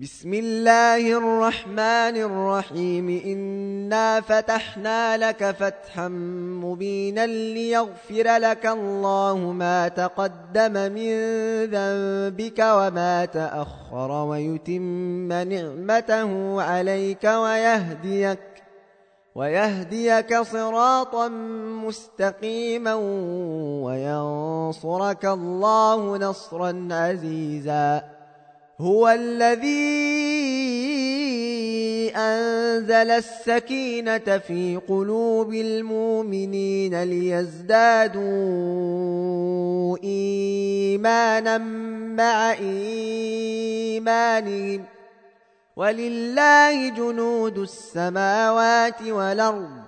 بسم الله الرحمن الرحيم. إنا فتحنا لك فتحا مبينا ليغفر لك الله ما تقدم من ذنبك وما تأخر ويتم نعمته عليك ويهديك ويهديك صراطا مستقيما وينصرك الله نصرا عزيزا. هو الذي أنزل السكينة في قلوب المؤمنين ليزدادوا إيمانا مع إيمانهم. ولله جنود السماوات والأرض.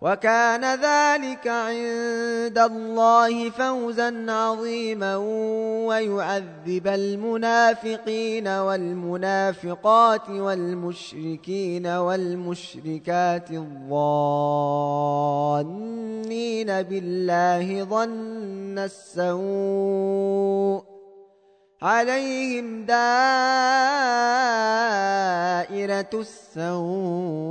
وكان ذلك عند الله فوزا عظيما ويعذب المنافقين والمنافقات والمشركين والمشركات الظانين بالله ظن السوء عليهم دائرة السوء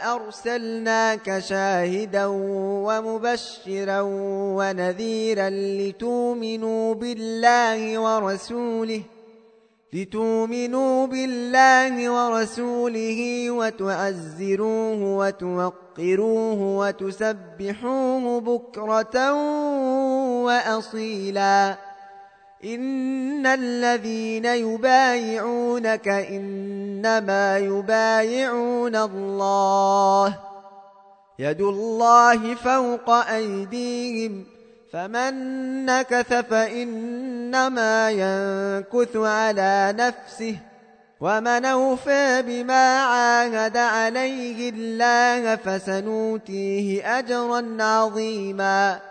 أرسلناك شاهدا ومبشرا ونذيرا لتؤمنوا بالله ورسوله لتؤمنوا بالله ورسوله وتعزروه وتوقروه وتسبحوه بكرة وأصيلاً. إن الذين يبايعونك إنما يبايعون الله يد الله فوق أيديهم فمن نكث فإنما ينكث على نفسه ومن أوفى بما عاهد عليه الله فسنوتيه أجرا عظيما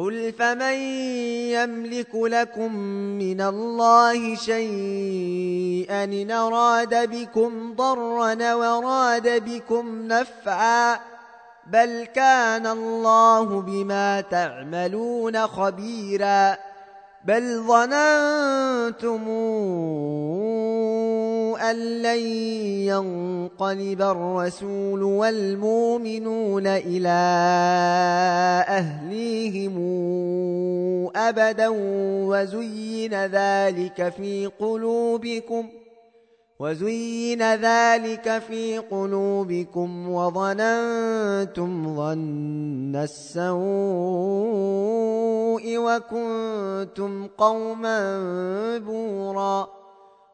قل فمن يملك لكم من الله شيئا إن أراد بكم ضرا وراد بكم نفعا بل كان الله بما تعملون خبيرا بل ظننتم أن لن ينقلب الرسول والمؤمنون إلى أهليهم أبدا وزين ذلك في قلوبكم وزين ذلك في قلوبكم وظننتم ظن السوء وكنتم قوما بوراً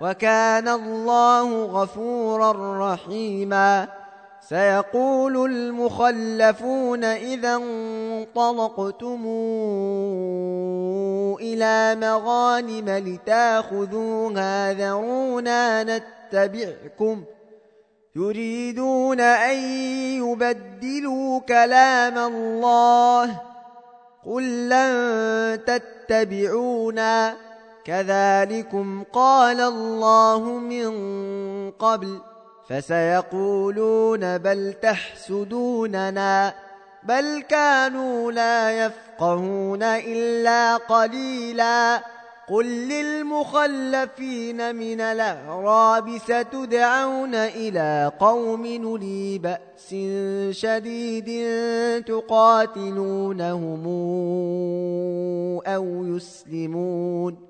وكان الله غفورا رحيما. سيقول المخلفون إذا انطلقتم إلى مغانم لتأخذوها ذرونا نتبعكم. يريدون أن يبدلوا كلام الله. قل لن تتبعونا. كذلكم قال الله من قبل فسيقولون بل تحسدوننا بل كانوا لا يفقهون إلا قليلاً قل للمخلفين من الأعراب ستدعون إلى قوم نلي بأس شديد تقاتلونهم أو يسلمون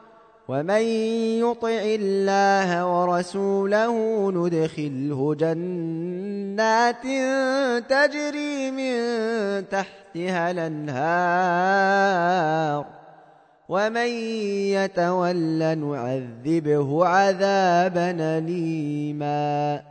ومن يطع الله ورسوله ندخله جنات تجري من تحتها الأنهار. ومن يتول نعذبه عذابا اليما.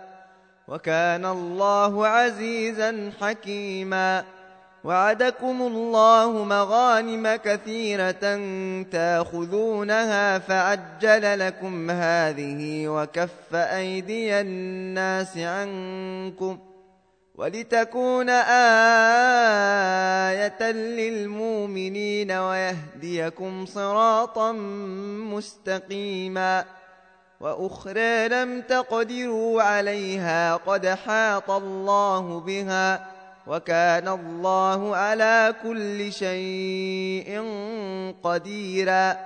وكان الله عزيزا حكيما. وعدكم الله مغانم كثيرة تأخذونها فعجل لكم هذه وكف أيدي الناس عنكم ولتكون آية للمؤمنين ويهديكم صراطا مستقيما. وأخرى لم تقدروا عليها قد حاط الله بها وكان الله على كل شيء قديرا.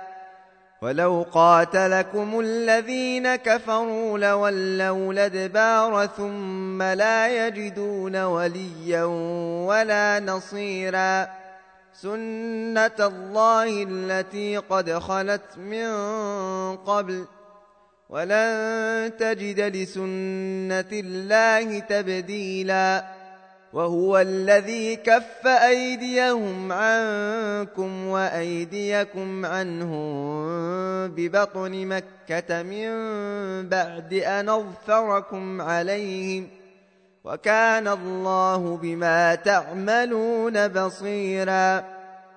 ولو قاتلكم الذين كفروا لولوا الأدبار ثم لا يجدون وليا ولا نصيرا. سنة الله التي قد خلت من قبل ولن تجد لسنة الله تبديلا وهو الذي كف أيديهم عنكم وأيديكم عنهم ببطن مكة من بعد أن أظفركم عليهم وكان الله بما تعملون بصيراً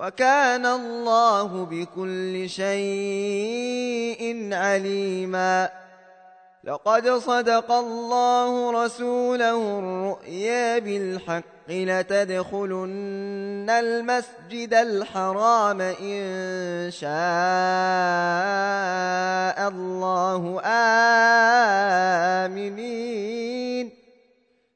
وكان الله بكل شيء عليما. لقد صدق الله رسوله الرؤيا بالحق لتدخلن المسجد الحرام إن شاء الله آمنين.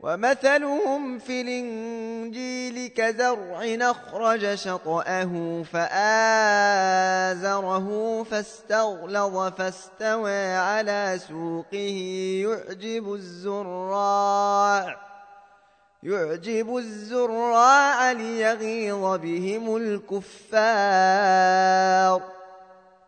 ومثلهم في الإنجيل كزرع أخرج شطأه فآزره فاستغلظ فاستوى على سوقه. يعجب الزراع يعجب الزراع ليغيظ بهم الكفار.